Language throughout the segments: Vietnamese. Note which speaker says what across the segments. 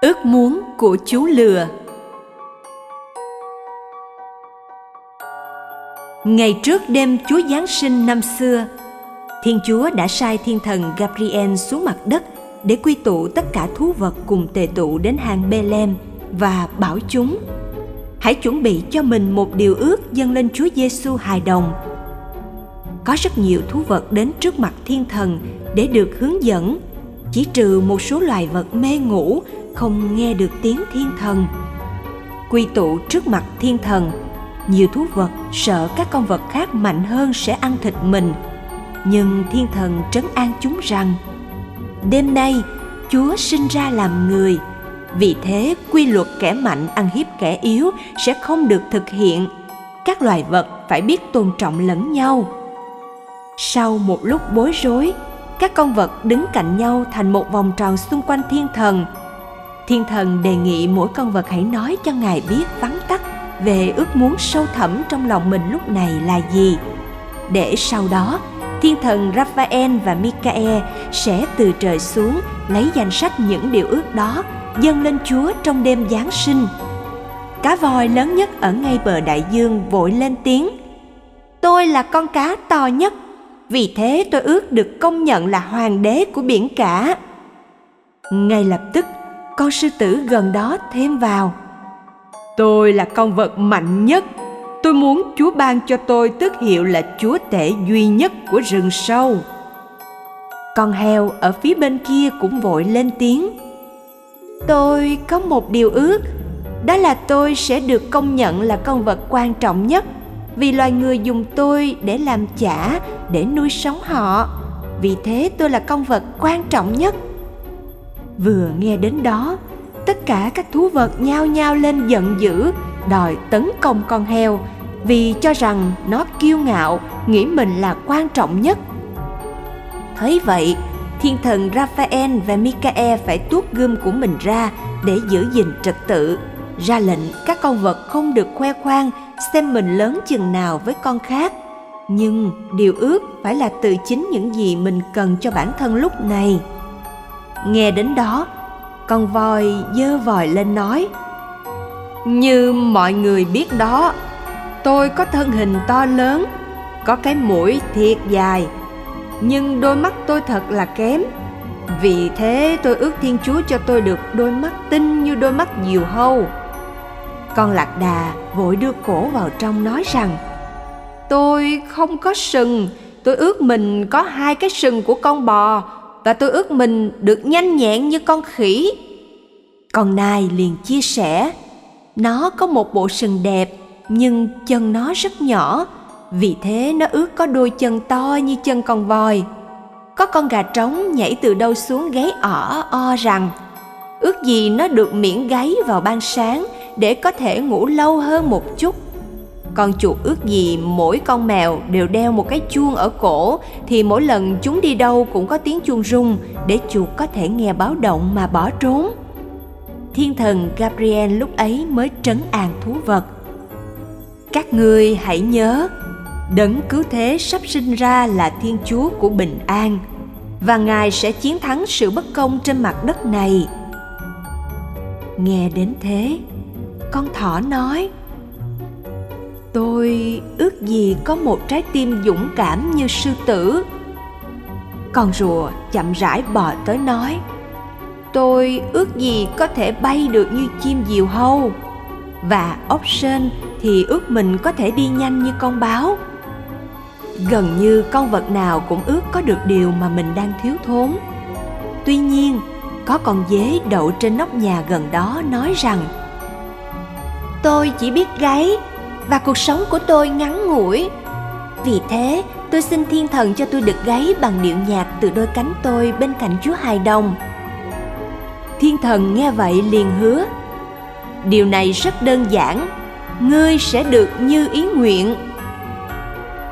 Speaker 1: ước muốn của chú lừa ngày trước đêm chúa giáng sinh năm xưa thiên chúa đã sai thiên thần gabriel xuống mặt đất để quy tụ tất cả thú vật cùng tề tụ đến hang Bethlehem và bảo chúng hãy chuẩn bị cho mình một điều ước dâng lên Chúa Giêsu hài đồng. Có rất nhiều thú vật đến trước mặt thiên thần để được hướng dẫn, chỉ trừ một số loài vật mê ngủ không nghe được tiếng thiên thần. Quy tụ trước mặt thiên thần, nhiều thú vật sợ các con vật khác mạnh hơn sẽ ăn thịt mình. Nhưng thiên thần trấn an chúng rằng, đêm nay Chúa sinh ra làm người – vì thế quy luật kẻ mạnh ăn hiếp kẻ yếu sẽ không được thực hiện các loài vật phải biết tôn trọng lẫn nhau sau một lúc bối rối các con vật đứng cạnh nhau thành một vòng tròn xung quanh thiên thần thiên thần đề nghị mỗi con vật hãy nói cho ngài biết vắn tắt về ước muốn sâu thẳm trong lòng mình lúc này là gì để sau đó thiên thần Raphael và Michael sẽ từ trời xuống lấy danh sách những điều ước đó dâng lên Chúa trong đêm Giáng sinh. Cá voi lớn nhất ở ngay bờ đại dương vội lên tiếng. Tôi là con cá to nhất, vì thế tôi ước được công nhận là hoàng đế của biển cả. Ngay lập tức, con sư tử gần đó thêm vào. Tôi là con vật mạnh nhất, tôi muốn Chúa ban cho tôi tước hiệu là chúa tể duy nhất của rừng sâu. Con heo ở phía bên kia cũng vội lên tiếng. Tôi có một điều ước đó là tôi sẽ được công nhận là con vật quan trọng nhất. Vì loài người dùng tôi để làm chả để nuôi sống họ. Vì thế tôi là con vật quan trọng nhất vừa nghe đến đó tất cả các thú vật nhao nhao lên giận dữ đòi tấn công con heo vì cho rằng nó kiêu ngạo nghĩ mình là quan trọng nhất thấy vậy thiên thần Raphael và Michael phải tuốt gươm của mình ra để giữ gìn trật tự, ra lệnh các con vật không được khoe khoang xem mình lớn chừng nào với con khác. Nhưng điều ước phải là từ chính những gì mình cần cho bản thân lúc này. Nghe đến đó, con voi dơ vòi lên nói Như mọi người biết đó, tôi có thân hình to lớn, có cái mũi thiệt dài nhưng đôi mắt tôi thật là kém. Vì thế tôi ước thiên chúa cho tôi được đôi mắt tinh như đôi mắt diều hâu. Con lạc đà vội đưa cổ vào trong nói rằng tôi không có sừng tôi ước mình có hai cái sừng của con bò và tôi ước mình được nhanh nhẹn như con khỉ. Con nai liền chia sẻ, nó có một bộ sừng đẹp, nhưng chân nó rất nhỏ. Vì thế nó ước có đôi chân to như chân con voi. Có con gà trống nhảy từ đâu xuống gáy ỏ, o rằng, ước gì nó được miễn gáy vào ban sáng để có thể ngủ lâu hơn một chút con chuột ước gì mỗi con mèo đều đeo một cái chuông ở cổ, thì mỗi lần chúng đi đâu cũng có tiếng chuông rung để chuột có thể nghe báo động mà bỏ trốn. Thiên thần gabriel lúc ấy mới trấn an thú vật. Các ngươi hãy nhớ, đấng cứu thế sắp sinh ra là thiên chúa của bình an, và ngài sẽ chiến thắng sự bất công trên mặt đất này. Nghe đến thế, con thỏ nói tôi ước gì có một trái tim dũng cảm như sư tử. Con rùa chậm rãi bò tới nói, tôi ước gì có thể bay được như chim diều hâu. Và ốc sên thì ước mình có thể đi nhanh như con báo. Gần như con vật nào cũng ước có được điều mà mình đang thiếu thốn. Tuy nhiên, có con dế đậu trên nóc nhà gần đó nói rằng, tôi chỉ biết gáy và cuộc sống của tôi ngắn ngủi. Vì thế, tôi xin thiên thần cho tôi được gáy bằng điệu nhạc từ đôi cánh tôi bên cạnh chúa hài đồng. Thiên thần nghe vậy liền hứa, điều này rất đơn giản, ngươi sẽ được như ý nguyện.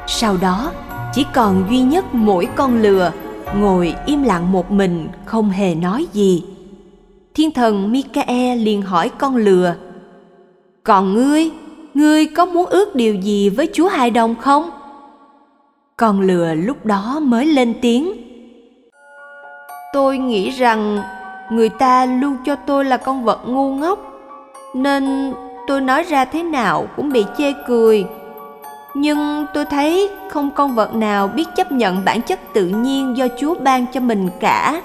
Speaker 1: Sau đó, chỉ còn duy nhất mỗi con lừa ngồi im lặng một mình, không hề nói gì. Thiên thần micae liền hỏi con lừa, còn ngươi? Ngươi có muốn ước điều gì với chúa hài đồng không? Con lừa lúc đó mới lên tiếng. Tôi nghĩ rằng người ta luôn cho tôi là con vật ngu ngốc, nên tôi nói ra thế nào cũng bị chê cười. Nhưng tôi thấy không con vật nào biết chấp nhận bản chất tự nhiên do chúa ban cho mình cả.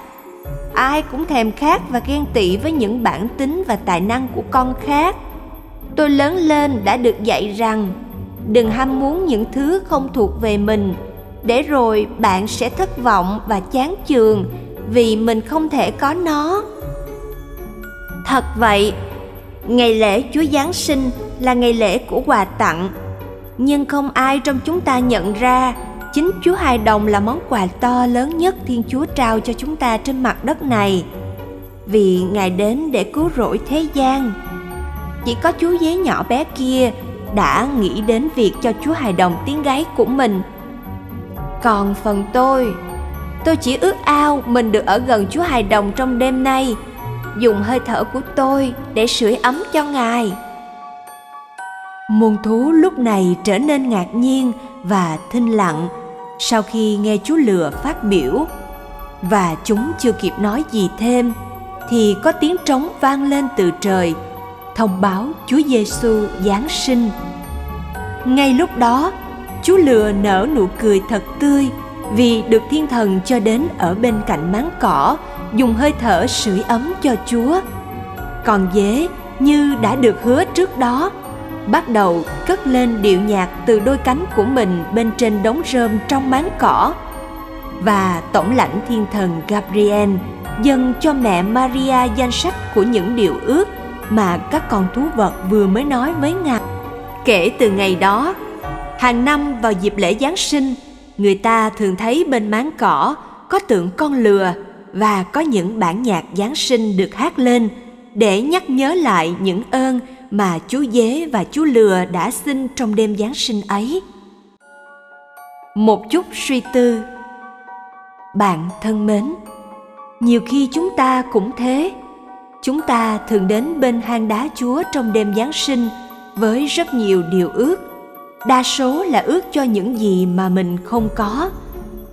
Speaker 1: Ai cũng thèm khát và ghen tị với những bản tính và tài năng của con khác tôi lớn lên đã được dạy rằng, đừng ham muốn những thứ không thuộc về mình, để rồi bạn sẽ thất vọng và chán chường vì mình không thể có nó. Thật vậy, ngày lễ chúa giáng sinh là ngày lễ của quà tặng, nhưng không ai trong chúng ta nhận ra chính chúa hài đồng là món quà to lớn nhất thiên chúa trao cho chúng ta trên mặt đất này. Vì ngài đến để cứu rỗi thế gian chỉ có chú dế nhỏ bé kia đã nghĩ đến việc cho chúa hài đồng tiếng gáy của mình. Còn phần tôi tôi chỉ ước ao mình được ở gần chúa hài đồng trong đêm nay. Dùng hơi thở của tôi để sưởi ấm cho ngài. Muôn thú lúc này trở nên ngạc nhiên và thinh lặng sau khi nghe chú lừa phát biểu. Và chúng chưa kịp nói gì thêm thì có tiếng trống vang lên từ trời thông báo Chúa Giêsu giáng sinh. Ngay lúc đó, chú lừa nở nụ cười thật tươi vì được thiên thần cho đến ở bên cạnh máng cỏ dùng hơi thở sưởi ấm cho Chúa. Còn dế như đã được hứa trước đó bắt đầu cất lên điệu nhạc từ đôi cánh của mình bên trên đống rơm trong máng cỏ và tổng lãnh thiên thần Gabriel dâng cho mẹ Maria danh sách của những điều ước mà các con thú vật vừa mới nói với ngài. Kể từ ngày đó, hàng năm vào dịp lễ Giáng sinh, người ta thường thấy bên máng cỏ có tượng con lừa và có những bản nhạc Giáng sinh được hát lên để nhắc nhớ lại những ơn mà chú dế và chú lừa đã xin trong đêm Giáng sinh ấy. Một chút suy tư Bạn thân mến, nhiều khi chúng ta cũng thế chúng ta thường đến bên hang đá chúa trong đêm giáng sinh với rất nhiều điều ước. Đa số là ước cho những gì mà mình không có,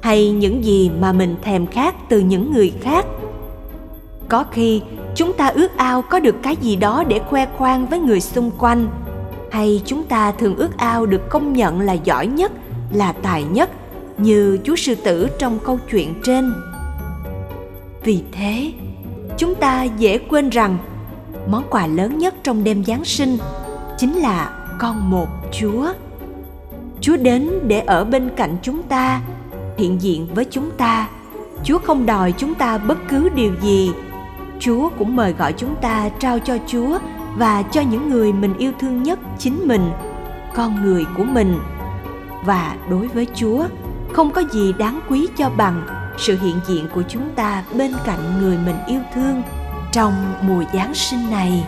Speaker 1: hay những gì mà mình thèm khát từ những người khác. Có khi, chúng ta ước ao có được cái gì đó để khoe khoang với người xung quanh, hay chúng ta thường ước ao được công nhận là giỏi nhất, là tài nhất, như chú sư tử trong câu chuyện trên. Vì thế chúng ta dễ quên rằng món quà lớn nhất trong đêm giáng sinh chính là con một chúa. Chúa đến để ở bên cạnh chúng ta, hiện diện với chúng ta. Chúa không đòi chúng ta bất cứ điều gì. Chúa cũng mời gọi chúng ta trao cho chúa và cho những người mình yêu thương nhất chính mình, con người của mình. Và đối với chúa, không có gì đáng quý cho bằng sự hiện diện của chúng ta bên cạnh người mình yêu thương trong mùa giáng sinh này.